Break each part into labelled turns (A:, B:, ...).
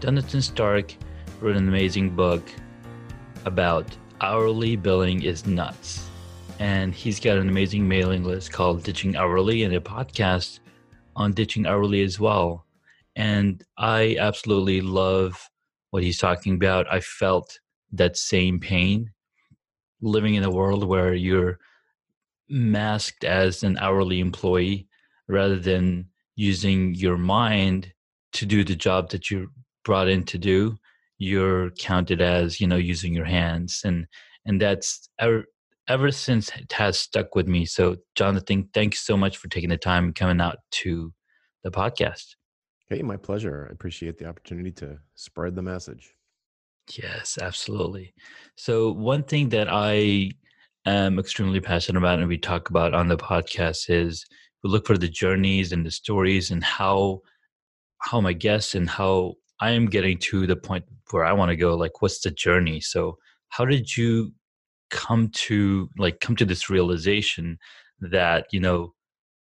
A: Jonathan Stark wrote an amazing book about hourly billing is nuts. And he's got an amazing mailing list called Ditching Hourly and a podcast on Ditching Hourly as well. And I absolutely love what he's talking about. I felt that same pain living in a world where you're masked as an hourly employee rather than using your mind to do the job that you're brought in to do you're counted as you know using your hands and and that's ever ever since it has stuck with me. So jonathan thanks so much for taking the time and coming out to the podcast.
B: Hey my pleasure. I appreciate the opportunity to spread the message.
A: Yes absolutely. So one thing that i am extremely passionate about and we talk about on the podcast is we look for the journeys and the stories and how how my guests and how I am getting to the point where I want to go. Like, what's the journey? So, how did you come to like come to this realization that you know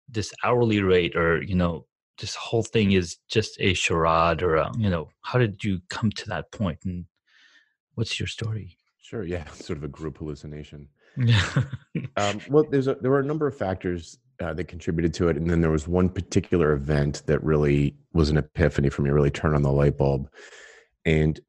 A: this hourly rate or you know this whole thing is just a charade or a, you know how did you come to that point and what's your story
B: sure yeah sort of a group hallucination um, well there's a, there were a number of factors uh, that contributed to it. And then there was one particular event that really was an epiphany for me, really turned on the light bulb. And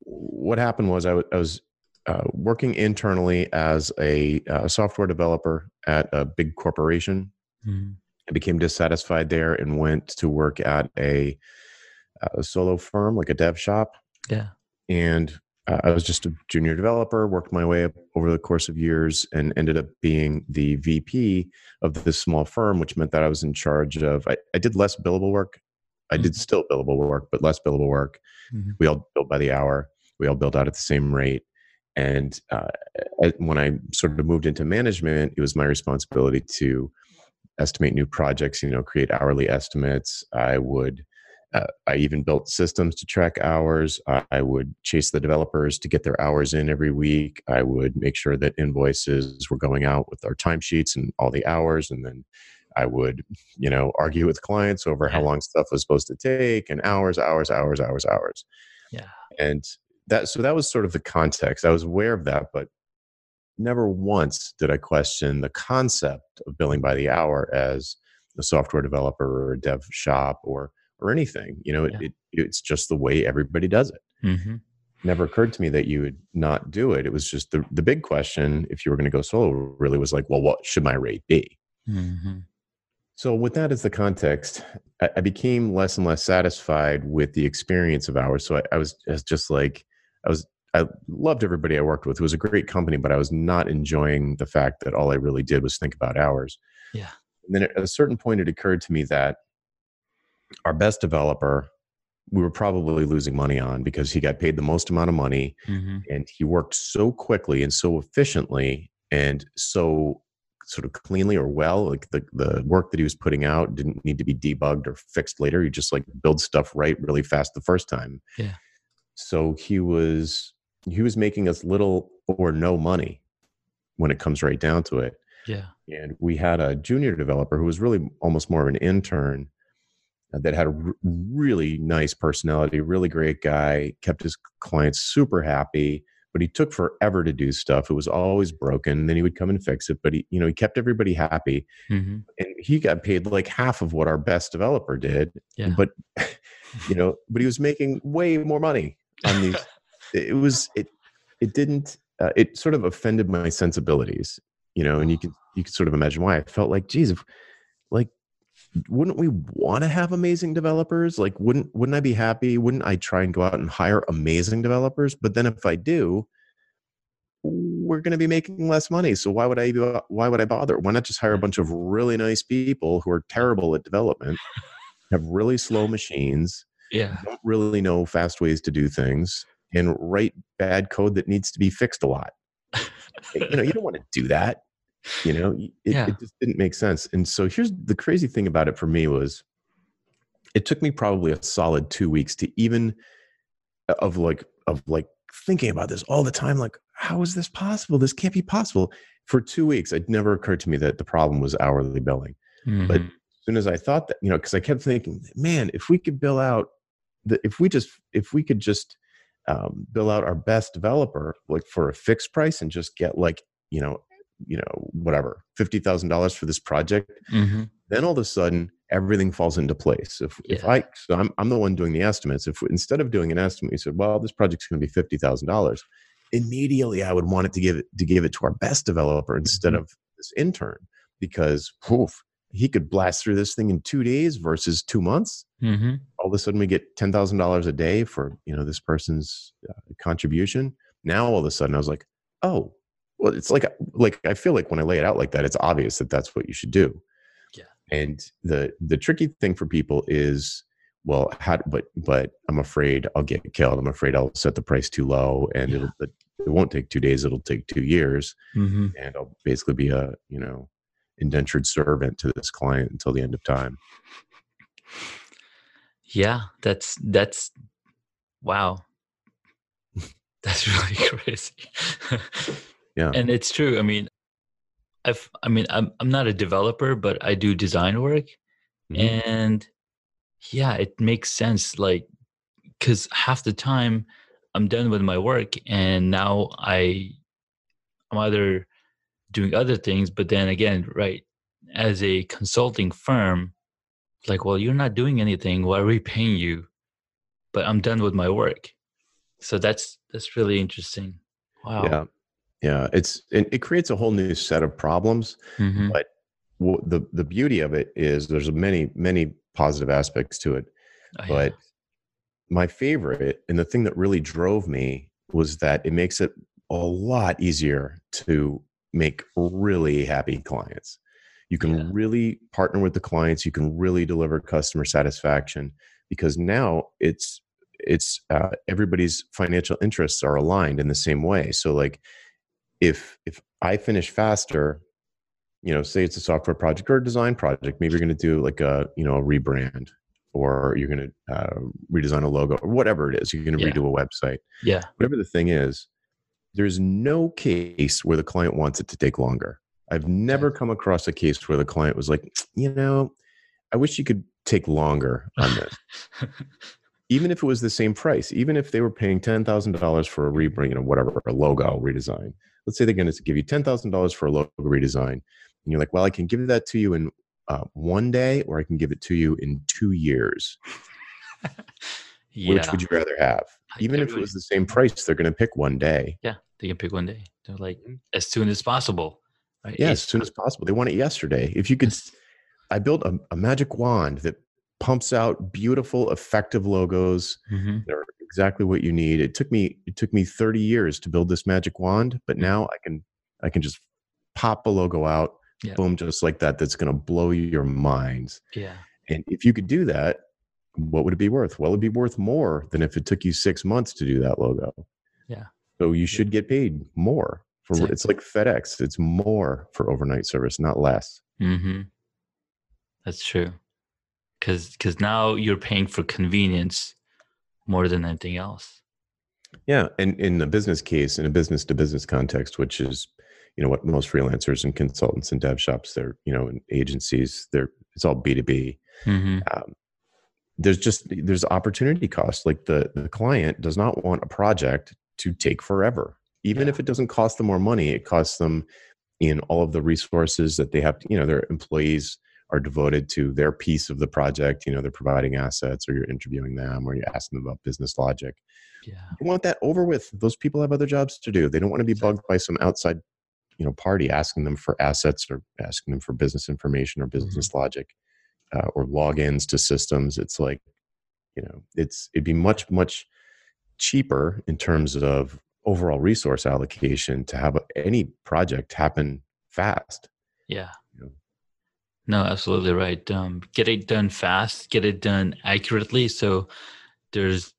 B: what happened was I, w- I was uh, working internally as a uh, software developer at a big corporation. Mm-hmm. I became dissatisfied there and went to work at a, a solo firm, like a dev shop.
A: Yeah.
B: And uh, I was just a junior developer, worked my way up over the course of years, and ended up being the VP of this small firm, which meant that I was in charge of. I, I did less billable work. I did mm-hmm. still billable work, but less billable work. Mm-hmm. We all billed by the hour. We all billed out at the same rate. And uh, when I sort of moved into management, it was my responsibility to estimate new projects. You know, create hourly estimates. I would uh, I even built systems to track hours. I would chase the developers to get their hours in every week. I would make sure that invoices were going out with our timesheets and all the hours. And then I would, you know, argue with clients over how long stuff was supposed to take and hours, hours, hours, hours, hours.
A: Yeah.
B: And that, so that was sort of the context. I was aware of that, but never once did I question the concept of billing by the hour as a software developer or a dev shop or or anything. You know, yeah. it, it's just the way everybody does it. Mm-hmm. Never occurred to me that you would not do it. It was just the the big question, if you were going to go solo, really was like, well, what should my rate be? Mm-hmm. So, with that as the context, I, I, became less and less satisfied with the experience of hours. So, I, I was, I was just like, I was I loved everybody I worked with. It was a great company, but I was not enjoying the fact that all I really did was think about hours.
A: Yeah.
B: And then at a certain point, it occurred to me that our best developer we were probably losing money on because he got paid the most amount of money mm-hmm. and he worked so quickly and so efficiently and so sort of cleanly or well like the, the work that he was putting out didn't need to be debugged or fixed later. He just like build stuff right really fast the first time.
A: Yeah.
B: So he was he was making us little or no money when it comes right down to it.
A: Yeah.
B: And we had a junior developer who was really almost more of an intern that had a r- really nice personality, really great guy, kept his clients super happy, but he took forever to do stuff. It was always broken. Then he would come and fix it, but he, you know, he kept everybody happy. Mm-hmm. And he got paid like half of what our best developer did.
A: Yeah.
B: But you know, but he was making way more money on these. it was it it didn't uh, it sort of offended my sensibilities, you know, and you can you can sort of imagine why I felt like, geez, if, like wouldn't we want to have amazing developers like wouldn't wouldn't i be happy wouldn't i try and go out and hire amazing developers but then if i do we're going to be making less money so why would i why would i bother why not just hire a bunch of really nice people who are terrible at development have really slow machines
A: Yeah.
B: don't really know fast ways to do things, and write bad code that needs to be fixed a lot. you know, you don't want to do that. You know, it,
A: Yeah.
B: it just didn't make sense. And so here's the crazy thing about it for me was it took me probably a solid two weeks to even uh, of like of like thinking about this all the time like how is this possible this can't be possible for two weeks it never occurred to me that the problem was hourly billing But-
A: Mhm.
B: as soon as I thought that, you know, because I kept thinking, man, if we could bill out the, if we just, if we could just um, bill out our best developer like for a fixed price and just get like, you know, you know, whatever, fifty thousand dollars for this project,
A: Mhm.
B: then all of a sudden everything falls into place. If if I, so I'm I'm the one doing the estimates. If instead of doing an estimate, you said, well, this project's going to be fifty thousand dollars, immediately I would want it to give it to give it to our best developer instead
A: Mhm.
B: of this intern because poof, he could blast through this thing in two days versus two months.
A: Mhm.
B: All of a sudden, we get ten thousand dollars a day for you know this person's uh, contribution. Now, all of a sudden, I was like, oh, well, it's like like I feel like when I lay it out like that, it's obvious that that's what you should do.
A: Yeah.
B: And the the tricky thing for people is, well, how? But but I'm afraid I'll get killed. I'm afraid I'll set the price too low, and
A: Yeah.
B: it'll it, won't take two days. It'll take two years
A: Mhm.
B: and I'll basically be a you know indentured servant to this client until the end of time.
A: Yeah, that's that's wow. That's really crazy.
B: Yeah.
A: And it's true. I mean, I've I mean, I'm I'm not a developer, but I do design work
B: Mhm.
A: and yeah, it makes sense like cuz half the time I'm done with my work and now I I'm either doing other things, but then again, right, as a consulting firm, like, well, you're not doing anything. Why are we paying you? But I'm done with my work. So that's that's really interesting. Wow.
B: Yeah, yeah. It's it, it creates a whole new set of problems.
A: Mhm.
B: But w- the the beauty of it is there's many many positive aspects to it.
A: Oh, yeah.
B: But my favorite and the thing that really drove me was that it makes it a lot easier to make really happy clients. You can
A: Yeah.
B: really partner with the clients. You can really deliver customer satisfaction because now it's it's uh, everybody's financial interests are aligned in the same way. So like if if I finish faster, you know, say it's a software project or a design project, maybe you're going to do like a you know a rebrand or you're going to uh, redesign a logo or whatever it is. You're going to
A: Yeah.
B: redo a website
A: yeah.
B: whatever the thing is, there's no case where the client wants it to take longer. I've never come across a case where the client was like, you know, I wish you could take longer on this. even if it was the same price, even if they were paying ten thousand dollars for a rebrand, you know, whatever, a logo redesign. Let's say they're going to give you ten thousand dollars for a logo redesign, and you're like, well, I can give that to you in uh, one day, or I can give it to you in two years.
A: yeah.
B: Which would you rather have? Even if it was the same price, they're going to pick one day.
A: yeah, they can pick one day. They're like
B: Mhm.
A: as soon as possible. Right?
B: Yeah, as soon as possible. They want it yesterday. If you could, I built a, a magic wand that pumps out beautiful, effective logos.
A: Mhm.
B: They're exactly what you need. It took me it took me 30 years to build this magic wand, but
A: Mhm.
B: now I can I can just pop a logo out,
A: Yeah.
B: boom, just like that. That's going to blow your minds.
A: Yeah.
B: And if you could do that, what would it be worth? Well, it'd be worth more than if it took you six months to do that logo.
A: Yeah.
B: So you should get paid more for
A: Exactly.
B: it's like FedEx. It's more for overnight service, not less.
A: Mm-hmm. That's true. Because because now you're paying for convenience more than anything else.
B: Yeah, and in a business case, in a business to business context, which is you know what most freelancers and consultants and dev shops, they're you know in agencies, they're it's all B two B.
A: Mm-hmm.
B: Um, There's just there's opportunity cost. Like the the client does not want a project to take forever, even
A: Yeah.
B: if it doesn't cost them more money. It costs them in all of the resources that they have. To, you know, their employees are devoted to their piece of the project. You know, they're providing assets, or you're interviewing them, or you're asking them about business logic.
A: Yeah.
B: You want that over with. Those people have other jobs to do. They don't want to be bugged by some outside, you know, party asking them for assets or asking them for business information or business logic uh, or logins to systems. It's like, you know, it's it'd be much much cheaper in terms of overall resource allocation to have any project happen fast.
A: Yeah. No, absolutely right. Um, get it done fast, get it done accurately. So there's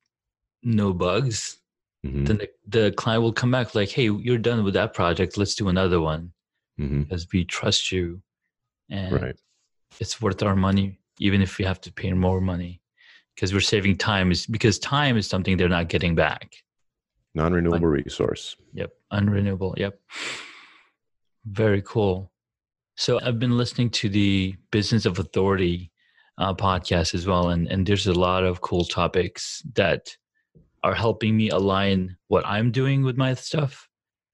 A: no bugs,
B: Mhm.
A: then the, the client will come back like, "Hey, you're done with that project. Let's do another one
B: Mhm.
A: because we trust you, and
B: Right.
A: it's worth our money, even if we have to pay more money, because we're saving time. Is because time is something they're not getting back.
B: Non-renewable resource.
A: Yep, unrenewable. Yep, very cool. So I've been listening to the Business of Authority uh, podcast as well, and and there's a lot of cool topics that are helping me align what I'm doing with my stuff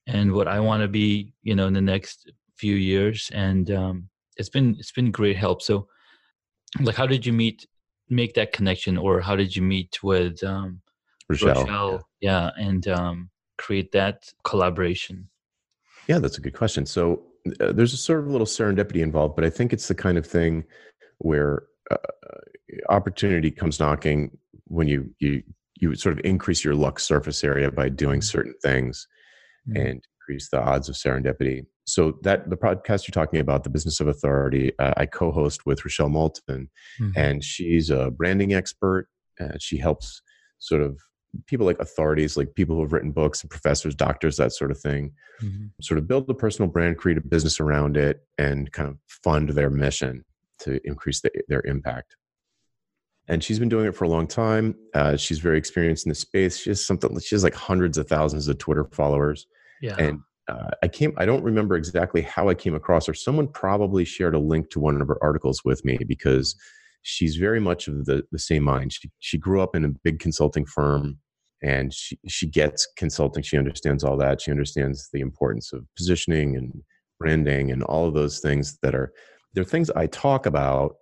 A: and what I want to be, you know, in the next few years. And um, it's been it's been great help. So, like, how did you meet, make that connection, or how did you meet with um,
B: Rochelle.
A: Rochelle? Yeah, and um, create that collaboration.
B: Yeah, that's a good question. So uh, there's a sort of little serendipity involved, but I think it's the kind of thing where uh, opportunity comes knocking when you you you sort of increase your luck surface area by doing certain things
A: Mm.
B: and increase the odds of serendipity. So that the podcast you're talking about, the business of authority, uh, I co-host with Rochelle Moulton,
A: Mhm.
B: and she's a branding expert. Uh, she helps sort of people like authorities, like people who have written books and professors, doctors, that sort of thing,
A: Mhm.
B: sort of build a personal brand, create a business around it, and kind of fund their mission to increase the, their impact. And she's been doing it for a long time. Uh, she's very experienced in the space. She has something. She has like hundreds of thousands of Twitter followers.
A: yeah.
B: And uh, I came. I don't remember exactly how I came across her. Someone probably shared a link to one of her articles with me because she's very much of the the same mind. She she grew up in a big consulting firm, and she she gets consulting. She understands all that. She understands the importance of positioning and branding and all of those things that are they're things I talk about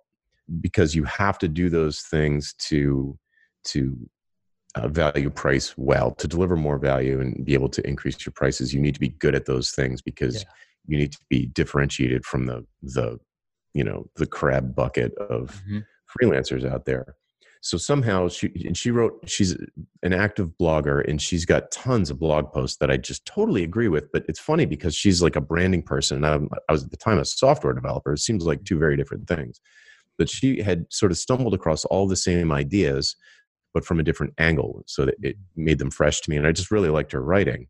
B: because you have to do those things to to uh, value price well to deliver more value and be able to increase your prices you need to be good at those things because
A: Yeah.
B: you need to be differentiated from the the you know the crab bucket of
A: Mhm.
B: freelancers out there. So somehow she and she wrote she's an active blogger and she's got tons of blog posts that i just totally agree with but it's funny because she's like a branding person and I'm, i was at the time a software developer. It seems like two very different things. But she had sort of stumbled across all the same ideas but from a different angle so that it made them fresh to me and i just really liked her writing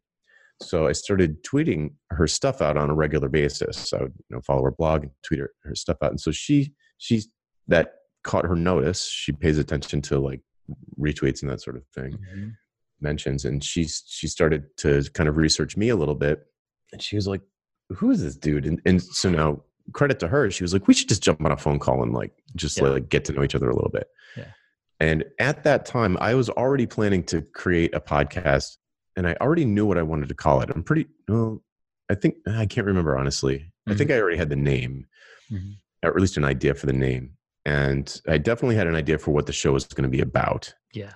B: so i started tweeting her stuff out on a regular basis. I would you know, follow her blog and tweet her, her stuff out. And so she she's that caught her notice. She pays attention to like retweets and that sort of thing
A: Mhm.
B: mentions. And she's she started to kind of research me a little bit. And she was like who is this dude? And, and so now credit to her she was like we should just jump on a phone call and like just
A: Yeah.
B: like get to know each other a little bit.
A: Yeah.
B: and at that time i was already planning to create a podcast and i already knew what i wanted to call it i'm pretty well i think i can't remember honestly i think i already had the name
A: Mhm.
B: or at least an idea for the name and i definitely had an idea for what the show was going to be about
A: Yeah.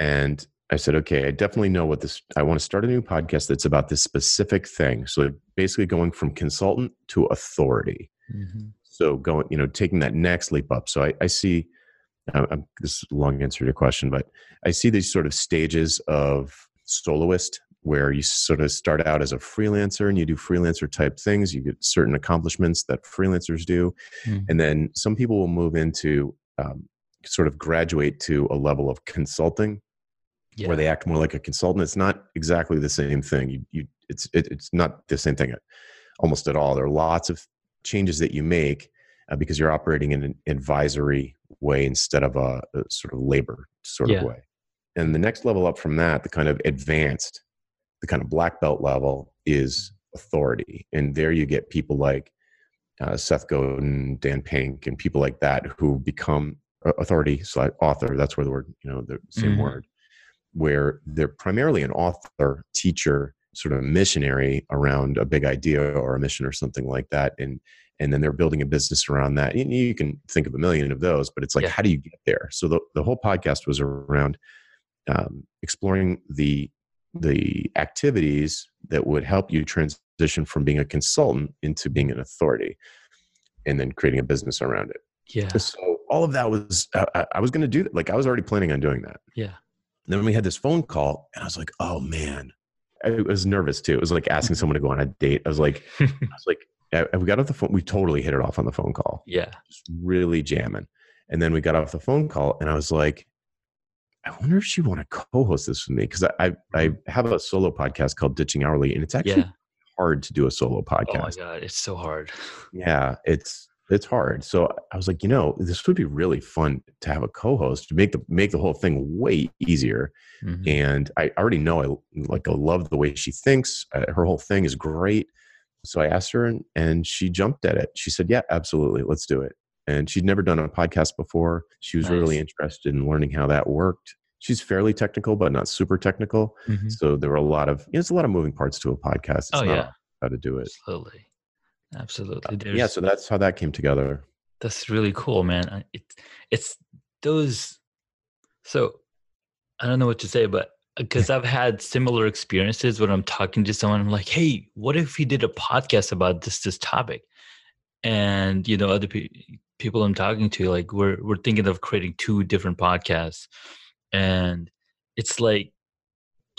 B: and I said, okay, I definitely know what this. I want to start a new podcast that's about this specific thing. So basically, going from consultant to authority.
A: Mhm.
B: So going, you know, taking that next leap up. So I, I see. I'm, I'm, this is a long answer to your question, but I see these sort of stages of soloist where you sort of start out as a freelancer and you do freelancer type things. You get certain accomplishments that freelancers do,
A: Mhm.
B: and then some people will move into um, sort of graduate to a level of consulting
A: Yeah.
B: where they act more like a consultant. It's not exactly the same thing. You, you, it's, it, it's not the same thing almost at all. There are lots of changes that you make uh, because you're operating in an advisory way instead of a, a sort of labor sort
A: Yeah.
B: of way. And the next level up from that, the kind of advanced, the kind of black belt level is authority. And there you get people like uh, Seth Godin, Dan Pink, and people like that who become authority slash author. That's where the word, you know, the same
A: Mhm.
B: word, where they're primarily an author, teacher, sort of missionary around a big idea or a mission or something like that. And and then they're building a business around that. And you can think of a million of those, but it's like,
A: Yeah.
B: how do you get there? So the, the whole podcast was around um, exploring the the activities that would help you transition from being a consultant into being an authority and then creating a business around it
A: Yeah.
B: so all of that was i, I- was going to do that like i was already planning on doing that
A: Yeah.
B: then we had this phone call and i was like oh man i was nervous too it was like asking someone to go on a date i was like i was like we got off the phone we totally hit it off on the phone call
A: yeah.
B: just really jamming. And then we got off the phone call and I was like, I wonder if she want to co-host this with me because I, I, I have a solo podcast called Ditching Hourly, and it's actually
A: Yeah.
B: hard to do a solo podcast.
A: Oh my god, it's so hard.
B: yeah, it's it's hard. So I was like, you know, this would be really fun to have a co-host to make the make the whole thing way easier.
A: Mhm.
B: And I already know I like I love the way she thinks. Uh, her whole thing is great. So I asked her, and, and she jumped at it. She said, "Yeah, absolutely, let's do it." And she'd never done a podcast before. She was really interested in learning how that worked. She's fairly technical, but not super technical.
A: Mhm.
B: So there were a lot of you know, it's a lot of moving parts to a podcast. It's
A: Oh
B: not
A: yeah,
B: how to do it.
A: absolutely, absolutely.
B: yeah, so that's how that came together.
A: That's really cool, man. I- It, it's those. So I don't know what to say, but because I've had similar experiences when I'm talking to someone, I'm like, "Hey, what if we did a podcast about this this topic?" And you know, other pe- people I'm talking to, like, we're we're thinking of creating two different podcasts, and it's like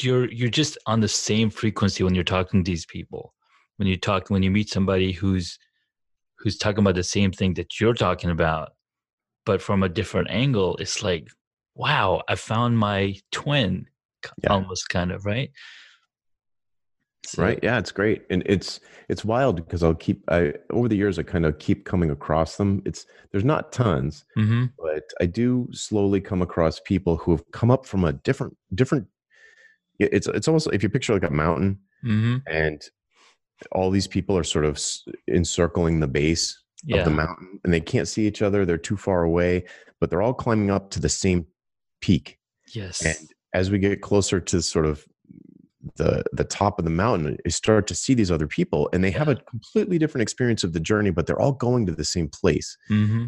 A: you're you're just on the same frequency when you're talking to these people. When you talk, when you meet somebody who's who's talking about the same thing that you're talking about, but from a different angle, it's like, wow, I found my twin,
B: Yeah.
A: almost kind of right. So-
B: right yeah it's great and it's it's wild because i'll keep i over the years i kind of keep coming across them it's there's not tons
A: Mhm.
B: but i do slowly come across people who have come up from a different different it's it's almost if you picture like a mountain
A: Mhm.
B: and all these people are sort of encircling the base
A: Yeah.
B: of the mountain and they can't see each other they're too far away but they're all climbing up to the same peak
A: Yes.
B: and as we get closer to sort of the the top of the mountain you start to see these other people and they have a completely different experience of the journey but they're all going to the same place.
A: Hmm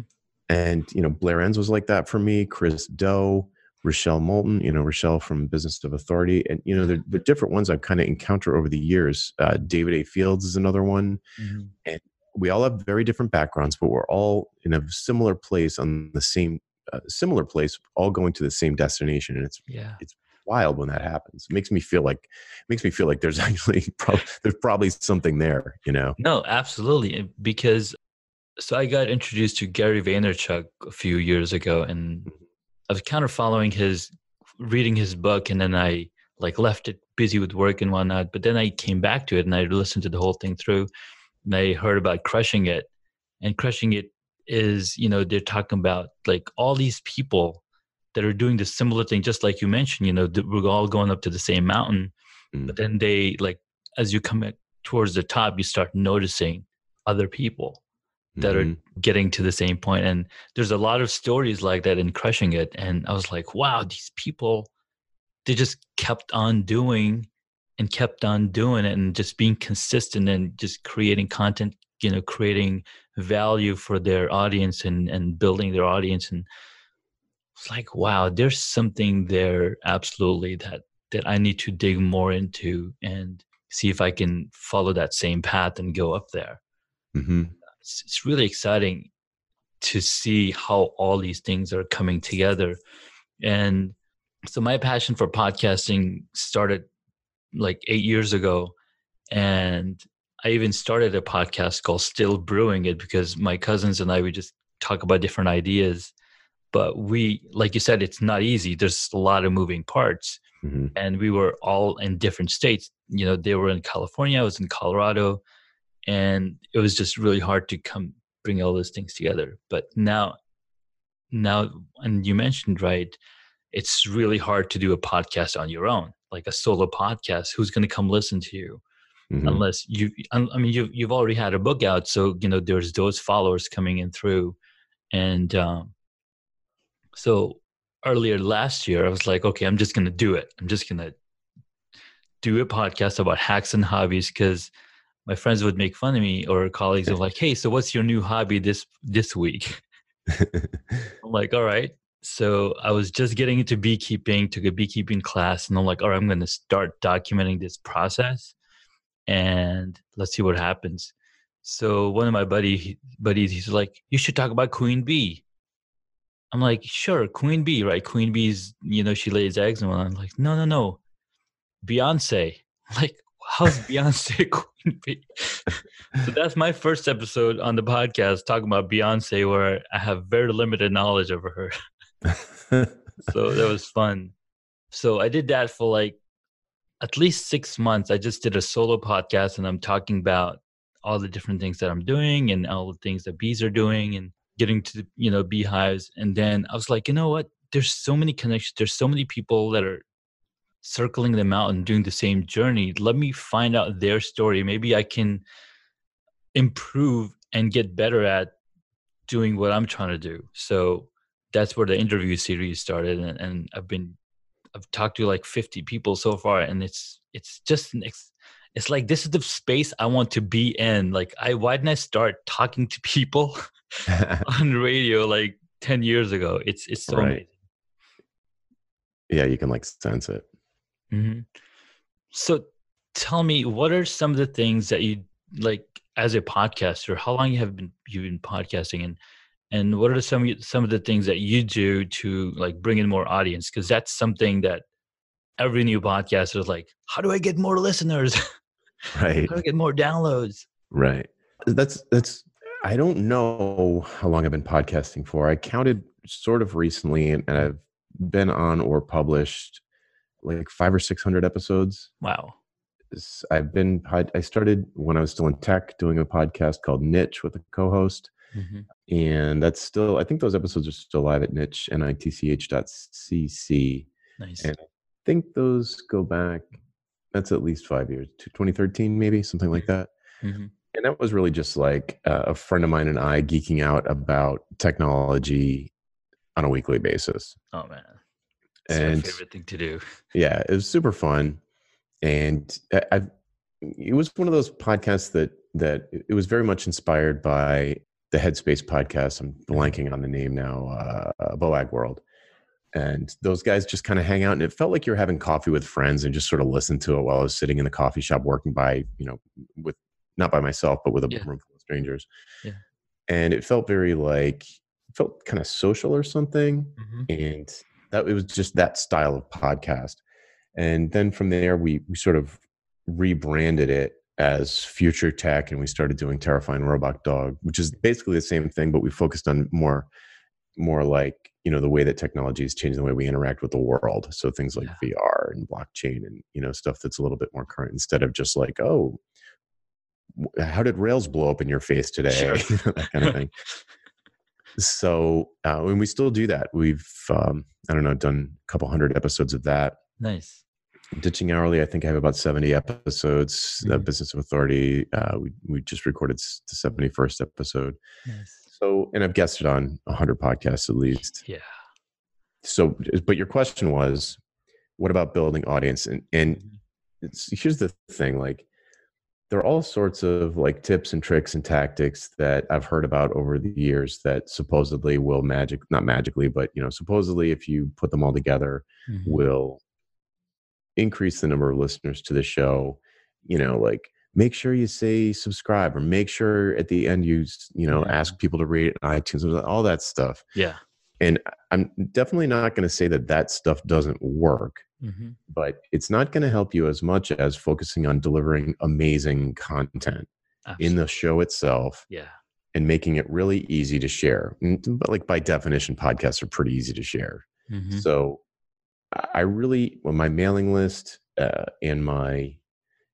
B: and you know blair enns was like that for me chris do rochelle moulton you know rochelle from business of authority. And you know the, the different ones i've kind of encountered over the years. Uh, david a. Fields is another one.
A: Hmm
B: we all have very different backgrounds but we're all in a similar place on the same uh, similar place all going to the same destination. And it's
A: Yeah.
B: Wild when that happens. It makes me feel like makes me feel like there's actually prob- there's probably something there, you know.
A: No, absolutely. Because so I got introduced to Gary Vaynerchuk a few years ago, and mm-hmm. I was kind of following his, reading his book, and then I like left it busy with work and whatnot. But then I came back to it, and I listened to the whole thing through, and I heard about crushing it, and crushing it is you know they're talking about like all these people that are doing the similar thing, just like you mentioned. You know, that we're all going up to the same mountain,
B: Mm.
A: but then they like as you come towards the top, you start noticing other people that
B: Mhm.
A: are getting to the same point. point and there's a lot of stories like that in crushing it and i was like wow these people they just kept on doing and kept on doing it and just being consistent and just creating content you know creating value for their audience and and building their audience and it's like wow there's something there absolutely that that i need to dig more into and see if i can follow that same path and go up there.
B: Mhm.
A: it's, it's really exciting to see how all these things are coming together. And so my passion for podcasting started like eight years ago and i even started a podcast called still brewing it because my cousins and i we just talk about different ideas but we like you said it's not easy. There's a lot of moving parts.
B: Mhm.
A: and we were all in different states. You know they were in california i was in colorado and it was just really hard to come bring all those things together. But now now and you mentioned right it's really hard to do a podcast on your own like a solo podcast. Who's going to come listen to you?
B: Mhm.
A: unless you i mean you've, you've already had a book out so you know there's those followers coming in through. And um so earlier last year i was like okay i'm just going to do it. I'm just going to do a podcast about hacks and hobbies because my friends would make fun of me or colleagues are like hey so what's your new hobby this this week? I'm like all right so i was just getting into beekeeping took a beekeeping class and i'm like all right i'm going to start documenting this process and let's see what happens. So one of my buddy buddies he's like you should talk about queen bee i'm like sure queen bee right? Queen bee's you know she lays eggs and i'm like no no no. Beyonce. Like how's beyonce queen bee? So that's my first episode on the podcast talking about beyonce where i have very limited knowledge of her. So that was fun. So I did that for like at least six months. I just did a solo podcast and I'm talking about all the different things that I'm doing and all the things that bees are doing and getting to, you know, beehives. And then I was like, you know what? There's so many connections. There's so many people that are circling them out and doing the same journey. Let me find out their story. Maybe I can improve and get better at doing what I'm trying to do. So that's where the interview series started. And, and I've been, I've talked to like 50 people so far and it's, it's just an ex- it's like this is the space I want to be in. Like I why didn't I start talking to people on radio like 10 years ago? It's it's so right. amazing.
B: Yeah, you can like sense it.
A: Mm-hmm. So tell me, what are some of the things that you like as a podcaster? How long you have been you've been podcasting and and what are some some of the things that you do to like bring in more audience? Because that's something that every new podcaster is like, how do I get more listeners?
B: right.
A: get more downloads?
B: Right. That's that's i don't know how long i've been podcasting for. I counted sort of recently and, and i've been on or published like five or six hundred episodes.
A: Wow.
B: I've been i started when i was still in tech doing a podcast called niche with a co-host. Mm-hmm. and that's still i think those episodes are still live at niche nitch.cc
A: nice.
B: And i think those go back that's at least five years 2013 maybe something like that. Mm-hmm. and that was really just like uh, a friend of mine and i geeking out about technology on a weekly basis.
A: Oh man. It's and my favorite thing to do.
B: Yeah it was super fun. And I, I it was one of those podcasts that that it was very much inspired by the headspace podcast. I'm mm-hmm. blanking on the name now uh, boagworld and those guys just kind of hang out and it felt like you're having coffee with friends and just sort of listen to it while i was sitting in the coffee shop working by you know with not by myself but with a yeah. room full of strangers
A: yeah.
B: and it felt very like felt kind of social or something mm-hmm. and that it was just that style of podcast and then from there we we sort of rebranded it as future tech and we started doing terrifying robot dog which is basically the same thing but we focused on more more like you know the way that technology is changing the way we interact with the world. So things like yeah. vr and blockchain and you know stuff that's a little bit more current instead of just like oh how did rails blow up in your face today? Sure. that kind of thing. So uh, and we still do that. We've um, i don't know done a couple hundred episodes of that.
A: Nice.
B: Ditching hourly i think i have about 70 episodes mm-hmm. the business of authority uh, we, we just recorded the 71st episode.
A: Nice
B: so, and I've guessed it on 100 podcasts at least.
A: Yeah.
B: So, but your question was, what about building audience? And and here's the thing, like there are all sorts of like tips and tricks and tactics that I've heard about over the years that supposedly will magic, not magically, but you know, supposedly if you put them all together, mm-hmm. will increase the number of listeners to the show. You know, like make sure you say subscribe or make sure at the end you you know ask people to rate itunes all that stuff
A: yeah
B: and i'm definitely not going to say that that stuff doesn't work mm-hmm. but it's not going to help you as much as focusing on delivering amazing content Absolutely. in the show itself
A: yeah
B: and making it really easy to share but like by definition podcasts are pretty easy to share mm-hmm. so i really well, my mailing list uh, and my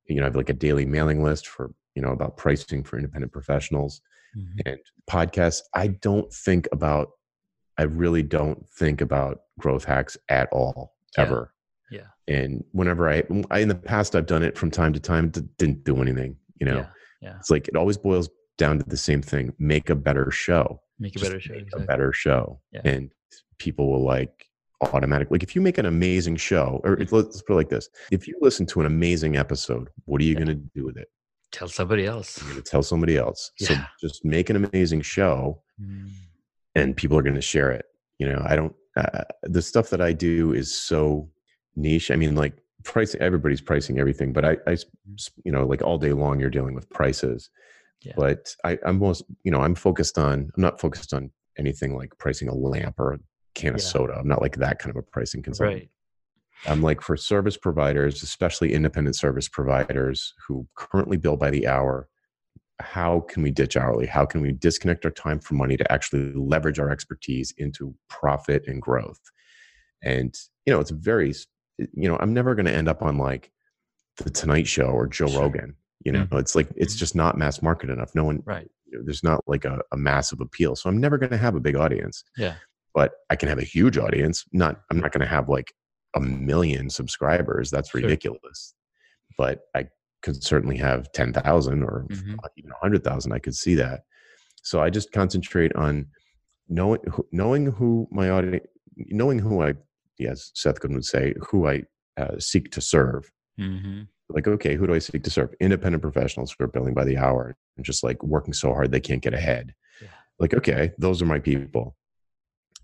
B: you know, I have like a daily mailing list for, you know, about pricing for independent professionals mm-hmm. and podcasts. I don't think about, I really don't think about growth hacks at all,
A: yeah.
B: ever.
A: Yeah.
B: And whenever I, I, in the past, I've done it from time to time, didn't do anything, you know,
A: yeah. yeah.
B: it's like, it always boils down to the same thing, make a better show.
A: Make a better show. Exactly.
B: A better show.
A: Yeah.
B: And people will like automatically like if you make an amazing show or mm-hmm. let's put it like this if you listen to an amazing episode what are you yeah. going to do with it
A: tell somebody else
B: you're going to tell somebody else yeah. so just make an amazing show mm. and people are going to share it you know i don't uh, the stuff that i do is so niche i mean like pricing everybody's pricing everything but i i mm. you know like all day long you're dealing with prices yeah. but i i'm most you know i'm focused on i'm not focused on anything like pricing a lamp or can of yeah. soda. I'm not like that kind of a pricing consultant.
A: Right.
B: I'm like for service providers, especially independent service providers who currently bill by the hour. How can we ditch hourly? How can we disconnect our time from money to actually leverage our expertise into profit and growth? and you know it's very you know i'm never going to end up on like the tonight show or joe
A: Sure.
B: rogan you know
A: Mhm.
B: it's like it's
A: Mhm.
B: just not mass market enough no one
A: Right.
B: you know, there's not like a, a massive appeal so i'm never going to have a big audience
A: Yeah.
B: But i can have a huge audience not i'm not going to have like a million subscribers that's
A: Sure.
B: ridiculous but i could certainly have 10,000 or
A: Mhm.
B: even 100,000 I could see that so I just concentrate on knowing who- knowing who my audience knowing who I yes Seth Godin would say who I uh, seek to serve
A: hmm
B: like okay who do I seek to serve independent professionals who are billing by the hour and just like working so hard they can't get ahead
A: Yeah.
B: like okay those are my people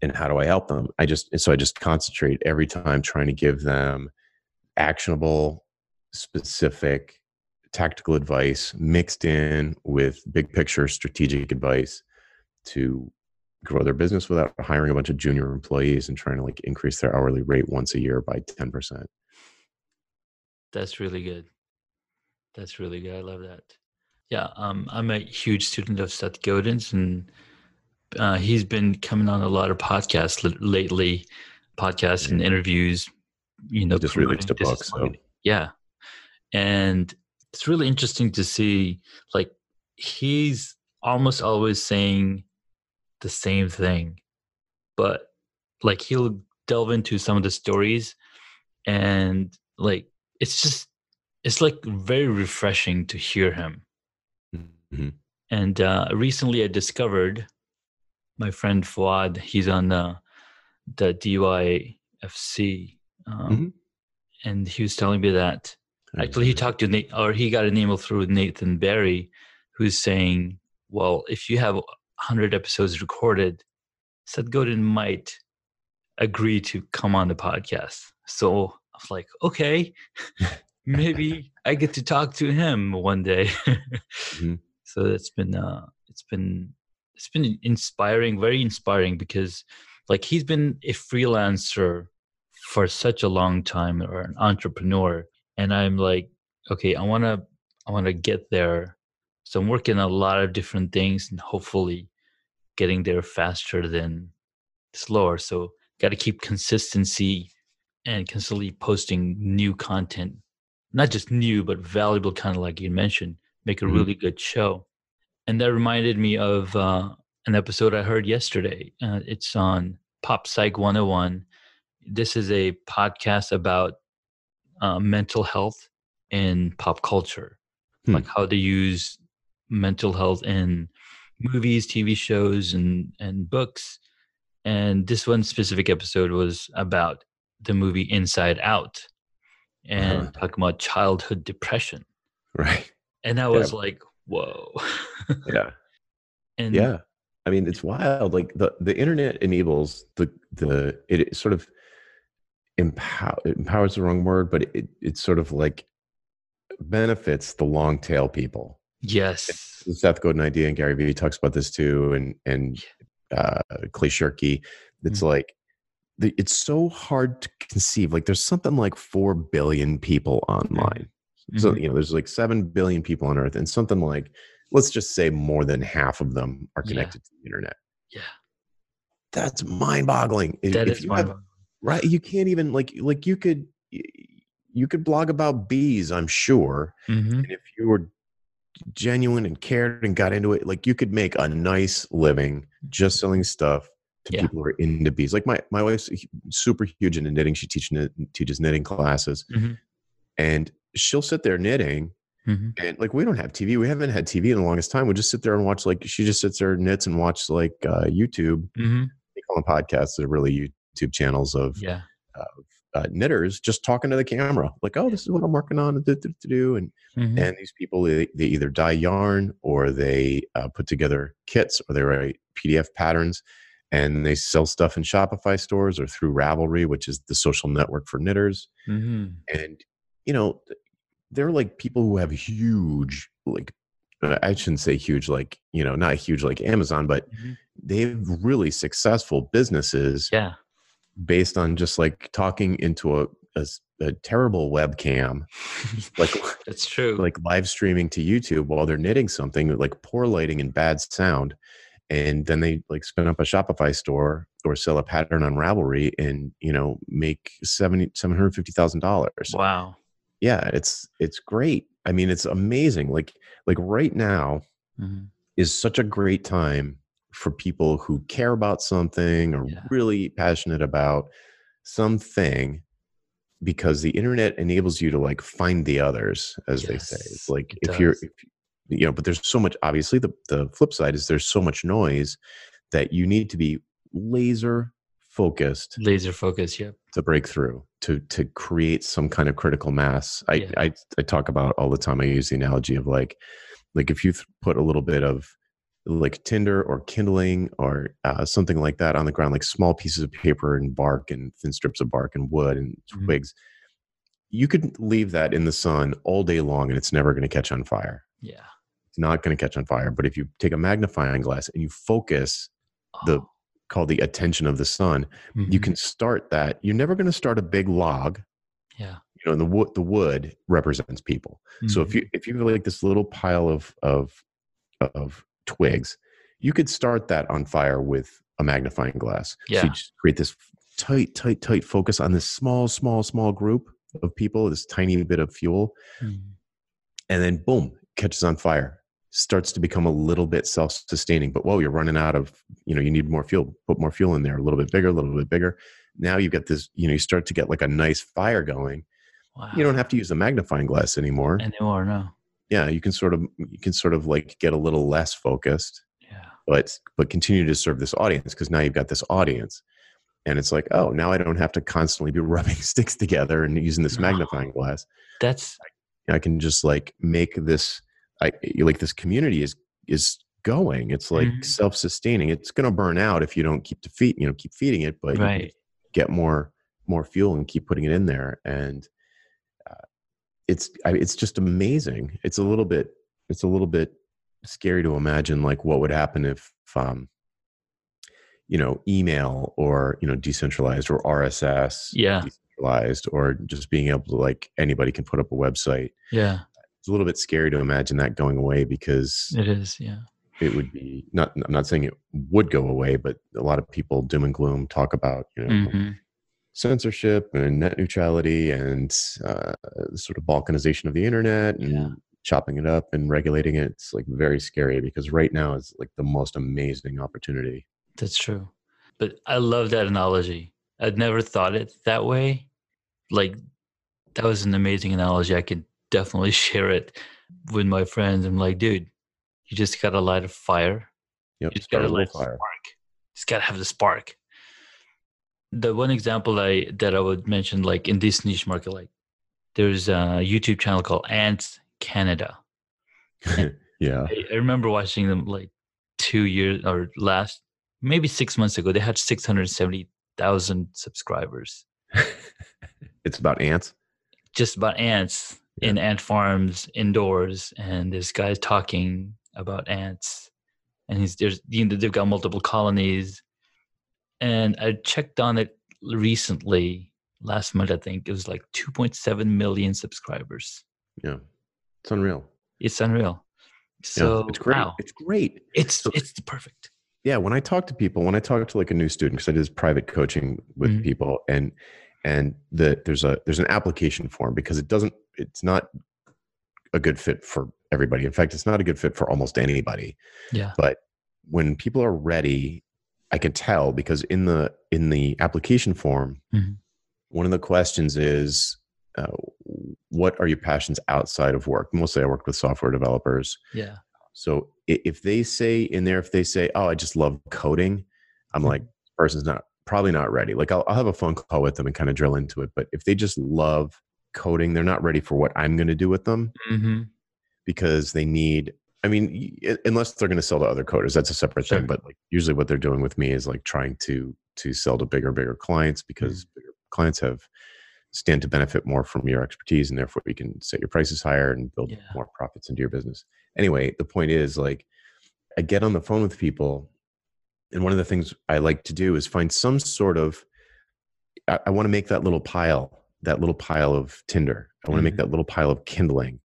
B: and how do I help them I just so I just concentrate every time trying to give them actionable specific tactical advice mixed in with big picture strategic advice to grow their business without hiring a bunch of junior employees and trying to like increase their hourly rate once a year by 10%.
A: That's really good. That's really good. I love that. Yeah, um, I'm a huge student of Seth Godin's, and uh, he's been coming on a lot of podcasts lately, podcasts and interviews. You know,
B: He just released a book, so
A: yeah, and it's really interesting to see. Like, he's almost always saying the same thing, but like he'll delve into some of the stories, and like it's just it's like very refreshing to hear him.
B: Mhm.
A: And uh, recently, I discovered my friend Fuad. He's on the the DYFC, um,
B: Mhm.
A: and he was telling me that actually he talked to Nate, or he got an email through Nathan Barry, who's saying, "Well, if you have hundred episodes recorded, Seth Godin might agree to come on the podcast." So I was like, "Okay, maybe I get to talk to him one day."
B: Mhm.
A: so it's been uh it's been it's been inspiring very inspiring because like he's been a freelancer for such a long time or an entrepreneur. And i'm like okay i want to i want to get there. So i'm working a lot of different things and hopefully getting there faster than slower. So got to keep consistency and constantly posting new content. Not just new but valuable content like you mentioned make a
B: Mhm.
A: really good show and that reminded me of uh, an episode i heard yesterday uh, it's on pop psych 101 this is a podcast about uh, mental health in pop culture
B: Hmm.
A: like how to use mental health in movies tv shows and and books and this one specific episode was about the movie inside out and
B: Uh-huh.
A: talking about childhood depression
B: Right.
A: and i was like whoa
B: Yeah.
A: and
B: Yeah. I mean, it's wild. Like the, the internet enables the, the, it sort of empower, empowers the wrong word, but it, it sort of like benefits the long tail people.
A: yes
B: the Seth Godin idea, and Gary Vee talks about this too, and and uh, Clay Shirky. It's
A: Mhm.
B: like it's so hard to conceive. Like there's something like four billion people online. So
A: Mhm.
B: you know, there's like seven billion people on Earth, and something like let's just say more than half of them are
A: Yeah.
B: connected to the internet.
A: yeah
B: That's mind-boggling. If-
A: that
B: if
A: is
B: you
A: my
B: right. You can't even like like you could you could blog about bees. I'm sure.
A: hmm
B: And if you were genuine and cared and got into it, like you could make a nice living just selling stuff to
A: Yeah.
B: people who are into bees. Like my my wife's super huge into knitting. She teaches teaches knitting classes,
A: Mhm.
B: and she'll sit there knitting.
A: hmm
B: And like we don't have TV. We haven't had TV in the longest time. We just sit there and watch like she just sits there and knits and watch like uh, YouTube.
A: hmm
B: They call them podcasts. They're really YouTube channels of
A: yeah
B: uh, knitters just talking to the camera, like, "Oh, this is what I'm working on to, to, to do." And
A: Mhm.
B: and these people they, they either dye yarn or they uh, put together kits or they write pdf patterns and they sell stuff in shopify stores or through ravelry which is the social network for knitters
A: Mhm.
B: and you know th- they're like people who have huge like uh, i shouldn't say huge like you know not huge like amazon but
A: Mhm.
B: they have really successful businesses
A: yeah
B: based on just like talking into a a terrible webcam like
A: that's true
B: like live streaming to YouTube while they're knitting something like poor lighting and bad sound. and then they like spin up a Shopify store or sell a pattern on Ravelry and you know make seventy seven hundred fifty thousand dollars.
A: Wow.
B: Yeah, it's it's great. I mean, it's amazing. Like like right now
A: Mhm.
B: is such a great time for people who care about something or
A: Yeah.
B: really passionate about something because the internet enables you to like find the others as they say it's like
A: it
B: if you're if, you know but there's so much obviously the, the flip side is there's so much noise that you need to be laser focused
A: Laser focus. Yep.
B: to break through to to create some kind of critical mass I,
A: Yeah.
B: I i talk about all the time i use the analogy of like like if you th- put a little bit of like tinder or kindling or uh, something like that on the ground like small pieces of paper and bark and thin strips of bark and wood and
A: Mhm.
B: twigs you could leave that in the sun all day long and it's never going to catch on fire
A: Yeah.
B: it's not going to catch on fire but if you take a magnifying glass and you focus The-
A: Oh.
B: Called the attention of the sun you
A: Mhm.
B: can start that you're never going to start a big log
A: Yeah.
B: you know and the wood the wood represents people so if
A: Mhm.
B: you if you have like this little pile of of of twigs you could start that on fire with a magnifying glass
A: yeah.
B: so you just create this tight tight tight focus on this small small small group of people this tiny bit of fuel
A: Mhm.
B: and then boom catches on fire starts to become a little bit self-sustaining but whoa you're running out of you know you need more fuel put more fuel in there a little bit bigger a little bit bigger now you've got this you know you start to get like a nice fire going
A: Wow.
B: you don't have to use a magnifying glass anymore
A: anymore. No.
B: yeah you can sort of you can sort of like get a little less focused
A: Yeah.
B: but but continue to serve this audience because now you've got this audience and it's like oh now i don't have to constantly be rubbing sticks together and using this
A: No.
B: magnifying glass
A: That's
B: i can just like make this i like this community is is going it's like
A: Mhm.
B: self-sustaining it's going to burn out if you don't keep to feed you know keep feeding it but you
A: right.
B: get more more fuel and keep putting it in there and uh, it's I, it's just amazing it's a little bit it's a little bit scary to imagine like what would happen if um you know email or you know decentralized or rss
A: Yeah.
B: decentralized or just being able to like anybody can put up a website
A: Yeah.
B: It's a little bit scary to imagine that going away because
A: It is. Yeah.
B: it would be not i'm not saying it would go away but a lot of people doom and gloom talk about you know
A: Mhm.
B: censorship and net neutrality and uh, sort of balkanization of the internet and
A: Yeah.
B: chopping it up and regulating it. It's like very scary because right now is like the most amazing opportunity.
A: That's true. But I love that analogy. I'd never thought it that way. Like that was an amazing analogy. I could definitely share it with my friends. I'm like, dude, you just gotta light a fire.
B: Yep,
A: You just gotta
B: a
A: light
B: little
A: a
B: fire.
A: spark. Just gotta have the spark. The one example I that I would mention, like in this niche market, like there's a YouTube channel called Ants Canada.
B: yeah,
A: I, I remember watching them like two years or last maybe six months ago. They had six hundred seventy thousand subscribers.
B: it's about ants.
A: Just about ants in ant farms indoors, and this guy's talking about ants, and he's there's you know, they've got multiple colonies, and I checked on it recently last month. I think it was like two point seven million subscribers.
B: Yeah, it's unreal.
A: It's unreal.
B: Yeah,
A: So
B: it's great.
A: wow,
B: It's great.
A: it's
B: So-
A: it's perfect.
B: yeah when i talk to people when i talk to like a new student because i did private coaching with
A: Mhm.
B: people and and the there's a there's an application form because it doesn't it's not a good fit for everybody in fact it's not a good fit for almost anybody
A: Yeah.
B: but when people are ready i can tell because in the in the application form
A: Mhm.
B: one of the questions is uh, what are your passions outside of work mostly i work with software developers
A: Yeah.
B: so if they say in there, if they say, "Oh, I just love coding," I'm like, person's not probably not ready. Like I'll, I'll have a phone call with them and kind of drill into it. But if they just love coding, they're not ready for what I'm going to do with them
A: hmm
B: because they need. I mean, unless they're going to sell to other coders, that's a separate
A: Sure.
B: thing. But like usually, what they're doing with me is like trying to to sell to bigger, bigger clients because bigger clients have stand to benefit more from your expertise, and therefore you can set your prices higher and build
A: Yeah.
B: more profits into your business. Anyway, the point is like I get on the phone with people, and one of the things I like to do is find some sort of. I, I want to make that little pile, that little pile of Tinder. I want to make
A: Mhm.
B: that little pile of kindling,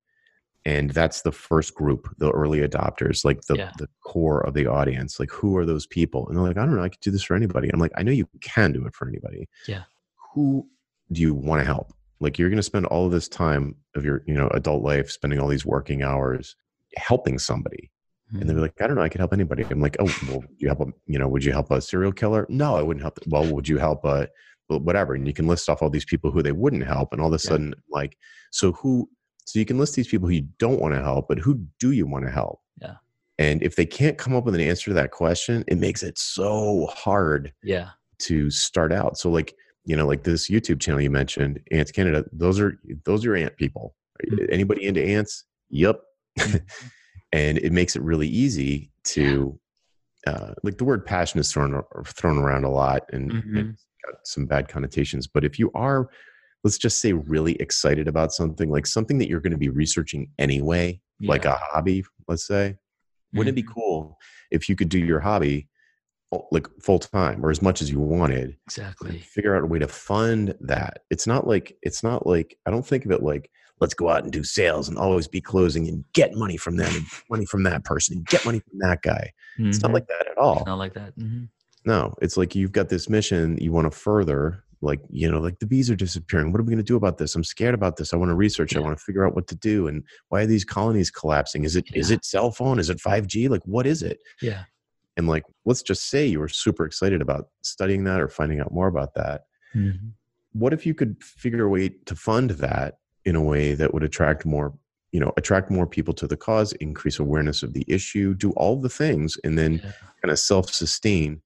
B: and that's the first group the early adopters like the,
A: Yeah.
B: the core of the audience like who are those people and they're like i don't know i could do this for anybody i'm like i know you can do it for anybody
A: Yeah.
B: who do you want to help like you're going to spend all of this time of your you know adult life spending all these working hours helping somebody and they're
A: Mhm.
B: like i don't know i could help anybody i'm like oh well would you help a you know would you help a serial killer no i wouldn't help well would you help a well, whatever and you can list off all these people who they wouldn't help and all of a
A: Yeah.
B: sudden like so who so you can list these people who you don't want to help but who do you want to help
A: Yeah.
B: and if they can't come up with an answer to that question it makes it so hard
A: yeah.
B: to start out so like you know like this youtube channel you mentioned ants canada those are those are ant people
A: Mhm.
B: anybody into ants yep
A: Mhm.
B: and it makes it really easy to uh, like the word passion is thrown thrown around a lot and, and
A: Mhm.
B: it's got some bad connotations but if you are let's just say really excited about something like something that you're going to be researching anyway like a hobby let's say wouldn't it be
A: Mhm.
B: cool if you could do your hobby oh, like full time or as much as you wanted
A: Exactly.
B: figure out a way to fund that it's not like it's not like i don't think of it like let's go out and do sales and always be closing and get money from them and money from that person and get money from that guy. It's not
A: Mhm.
B: like that at all.
A: It's not like that. Mhm.
B: no it's like you've got this mission you want to further like you know like the bees are disappearing. What are we going to do about this? I'm scared about this. I want to research. I want to figure out what to do. And why are these colonies collapsing? Is it is
A: Yeah.
B: it cell phone? Is it 5g like what is it?
A: Yeah.
B: and like let's just say you were super excited about studying that or finding out more about that.
A: Mhm.
B: what if you could figure a way to fund that in a way that would attract more you know attract more people to the cause increase awareness of the issue do all the things and then
A: Yeah.
B: kind of self-sustain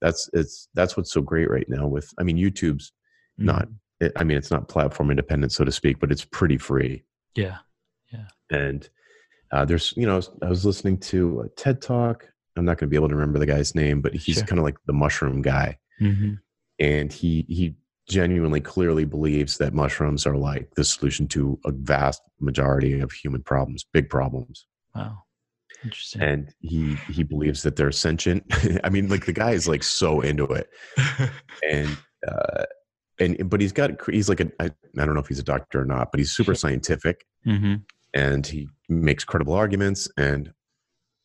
B: that's it's that's what's so great right now with i mean youtube's not
A: Mhm.
B: it, i mean it's not platform independent so to speak but it's pretty free
A: Yeah. Yeah.
B: And uh, there's you know I was, listening to a ted talk i'm not going to be able to remember the guy's name but he's
A: Sure.
B: kind of like the mushroom guy
A: Mhm.
B: and he he genuinely clearly believes that mushrooms are like the solution to a vast majority of human problems big problems.
A: Wow. Interesting.
B: and he he believes that they're sentient. I mean like the guy is like so into it. And uh and but he's got he's like a I, I don't know if he's a doctor or not but he's super scientific.
A: Mhm.
B: and he makes credible arguments. And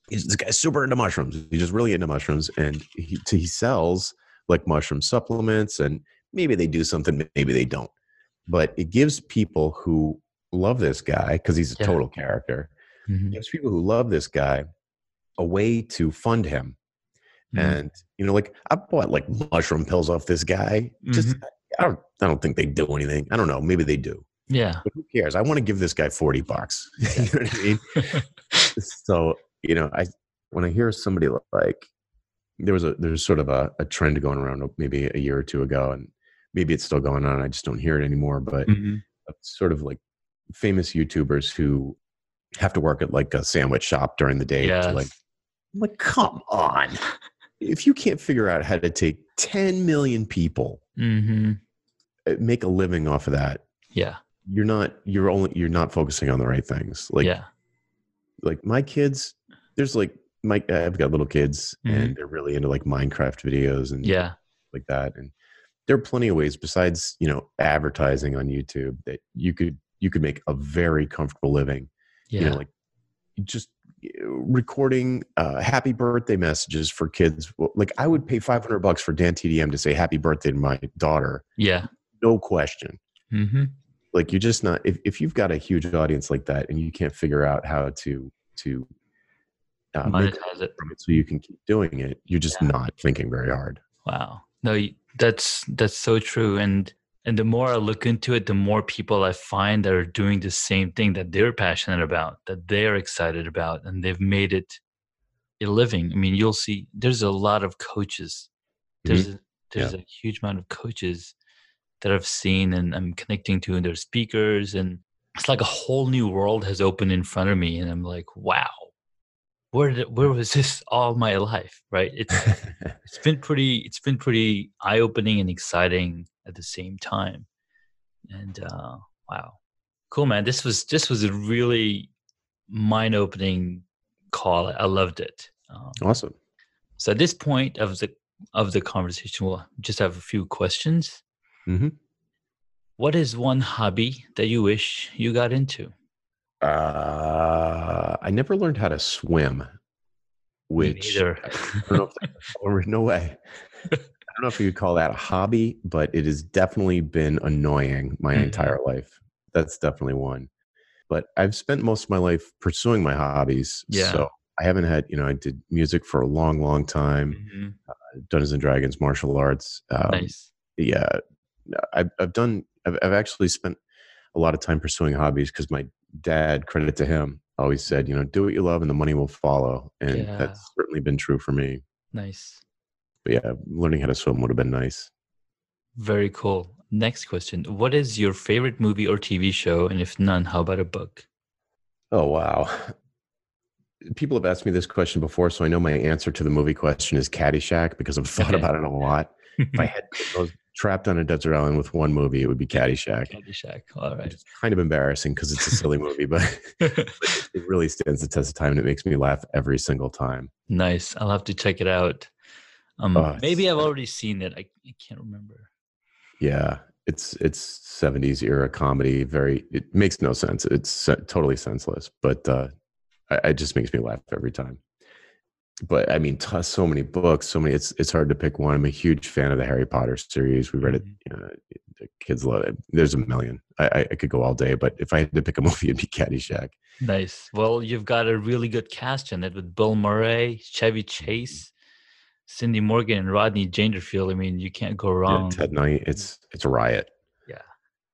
B: he's this guy's super into mushrooms. He's just really into mushrooms. And he he sells like mushroom supplements. And maybe they do something maybe they don't but it gives people who love this guy because he's a
A: Yeah.
B: total character
A: Mhm.
B: gives people who love this guy a way to fund him
A: Mhm.
B: and you know like i bought like mushroom pills off this guy just
A: Mm-hmm.
B: i don't i don't think they do anything i don't know maybe they do
A: Yeah.
B: but who cares i want to give this guy 40 bucks you know what i mean so you know i when i hear somebody like there was a there's sort of a, a trend going around maybe a year or two ago and maybe it's still going on i just don't hear it anymore but
A: Mhm.
B: sort of like famous youtubers who have to work at like a sandwich shop during the day to like I'm like come on if you can't figure out how to take 10 million people
A: Mhm.
B: uh, make a living off of that
A: Yeah.
B: you're not you're only you're not focusing on the right things like
A: yeah.
B: like my kids there's like my i've got little kids and they're really into like minecraft videos and
A: Yeah.
B: like that and there are plenty of ways besides you know advertising on youtube that you could you could make a very comfortable living
A: Yeah.
B: you know like just uh, recording uh, happy birthday messages for kids like i would pay 500 bucks for dan tdm to say happy birthday to my daughter
A: yeah.
B: no question
A: Mhm.
B: like you're just not if, if you've got a huge audience like that and you can't figure out how to to uh,
A: Monetize it.
B: so you can keep doing it you're just
A: Yeah.
B: not thinking very hard
A: Wow. No, y- that's that's so true. And and the more I look into it, the more people I find that are doing the same thing that they're passionate about, that they're excited about, and they've made it a living. I mean, you'll see there's a lot of coaches. Mm-hmm. There's a, there's a huge amount of coaches that I've seen and I'm connecting to, and they're speakers, and it's like a whole new world has opened in front of me, and I'm like, wow, where did, where was this all my life? Right? It's it's been pretty it's been pretty eye-opening and exciting at the same time. And uh wow. Cool man. This was this was a really mind-opening call. I loved it. Um,
B: awesome.
A: so at this point of the of the conversation we'll just have a few questions.
B: Hmm
A: what is one hobby that you wish you got into
B: Uh, I never learned how to swim, which I don't know if or no way. I don't know if you would call that a hobby, but it has definitely been annoying my mm-hmm. entire life. That's definitely one. But I've spent most of my life pursuing my hobbies. Yeah. So I haven't had, you know, I did music for a long, long time, mm-hmm. uh, Dungeons and Dragons, martial arts. Um, nice. Yeah. I've, I've done, I've, I've actually spent a lot of time pursuing hobbies because my dad, credit to him, always said, you know, do what you love and the money will follow. And yeah. that's certainly been true for me.
A: Nice.
B: But yeah, learning how to swim would have been nice.
A: Very cool. Next question. What is your favorite movie or TV show? And if none, how about a book?
B: Oh, wow. People have asked me this question before, so I know my answer to the movie question is Caddyshack because I've thought okay. about it a lot. if I had trapped on a desert island with one movie, it would be Caddyshack.
A: Caddyshack. All right.
B: It's kind of embarrassing because it's a silly movie, but, it really stands the test of time and it makes me laugh every single time.
A: Nice. I'll have to check it out. Um, oh, maybe I've already seen it. I, I can't remember.
B: Yeah, it's it's 70s era comedy. Very, it makes no sense. It's totally senseless, but uh, it just makes me laugh every time but I mean, t- so many books, so many. It's it's hard to pick one. I'm a huge fan of the Harry Potter series. We read it. Mm-hmm. You know, the kids love it. There's a million. I, I could go all day, but if I had to pick a movie, it'd be Caddyshack.
A: Nice. Well, you've got a really good cast in it with Bill Murray, Chevy Chase, Cindy Morgan, and Rodney Dangerfield. I mean, you can't go wrong.
B: Yeah, Ted Knight. It's it's a riot.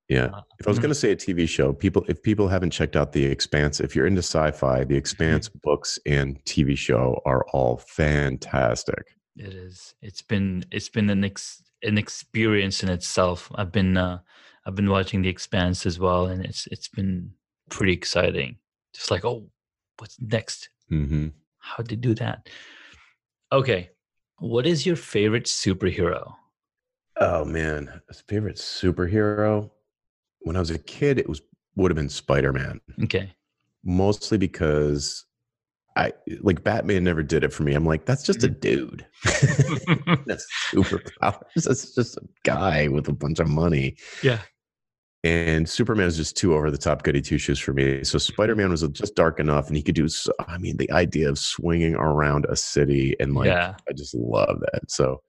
B: Yeah. Uh, if I was mm-hmm. going to say a TV show, people if people haven't checked out The Expanse, if you're into sci-fi, The mm-hmm. Expanse books and TV show are all fantastic.
A: It is. It's been it's been an ex, an experience in itself. I've been uh I've been watching The Expanse as well and it's it's been pretty exciting. Just like, oh, what's next? Mm-hmm. How'd they do that? Okay. What is your favorite superhero?
B: Oh man, favorite superhero when I was a kid, it was would have been Spider Man.
A: Okay.
B: Mostly because I like Batman never did it for me. I'm like, that's just a mm-hmm. dude. that's superpowers. That's just a guy with a bunch of money.
A: Yeah.
B: And Superman is just too over the top goody two shoes for me. So Spider Man was just dark enough, and he could do. So, I mean, the idea of swinging around a city and like, yeah. I just love that. So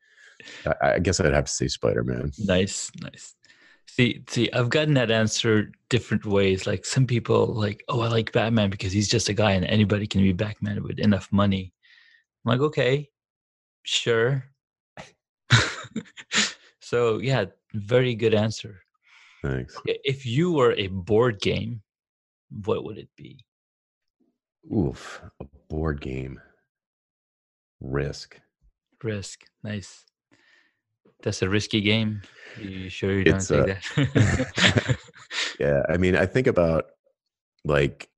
B: I, I guess I'd have to say Spider Man.
A: Nice, nice. See, see, I've gotten that answer different ways. Like some people, like, oh, I like Batman because he's just a guy, and anybody can be Batman with enough money. I'm like, okay, sure. so yeah, very good answer.
B: Thanks.
A: Okay, if you were a board game, what would it be?
B: Oof, a board game. Risk.
A: Risk. Nice. That's a risky game. Are you sure you don't take uh, that?
B: yeah, I mean, I think about like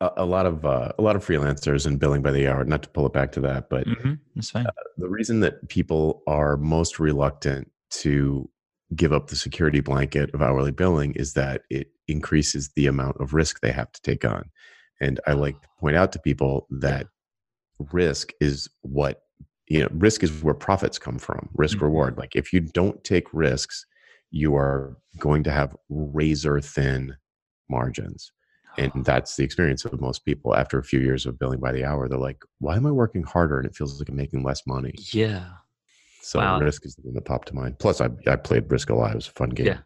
B: a, a lot of uh, a lot of freelancers and billing by the hour. Not to pull it back to that, but
A: mm-hmm, that's fine. Uh,
B: the reason that people are most reluctant to give up the security blanket of hourly billing is that it increases the amount of risk they have to take on. And I like to point out to people that risk is what you know risk is where profits come from risk mm-hmm. reward like if you don't take risks you are going to have razor thin margins. And that's the experience of most people. After a few years of billing by the hour they're like why am i working harder? And it feels like i'm making less money.
A: Yeah.
B: So wow. risk is the thing that popped to mind. Plus I, I played risk a lot. It was a fun game. Yeah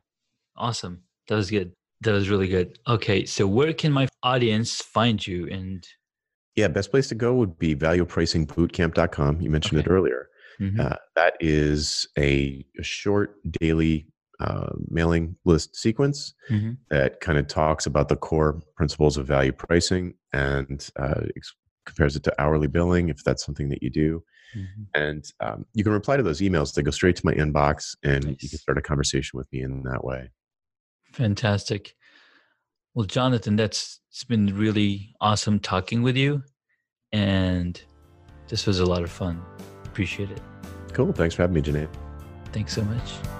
A: awesome. That was good. That was really good. Okay so where can my audience find you and
B: yeah, best place to go would be valuepricingbootcamp.com. You mentioned okay. it earlier. Mm-hmm. Uh, that is a, a short daily uh, mailing list sequence mm-hmm. that kind of talks about the core principles of value pricing and uh, ex- compares it to hourly billing if that's something that you do. Mm-hmm. And um, you can reply to those emails. They go straight to my inbox, and nice. you can start a conversation with me in that way.
A: Fantastic. Well, Jonathan, that's it's been really awesome talking with you, and this was a lot of fun. Appreciate it.
B: Cool. Thanks for having me, Janae.
A: Thanks so much.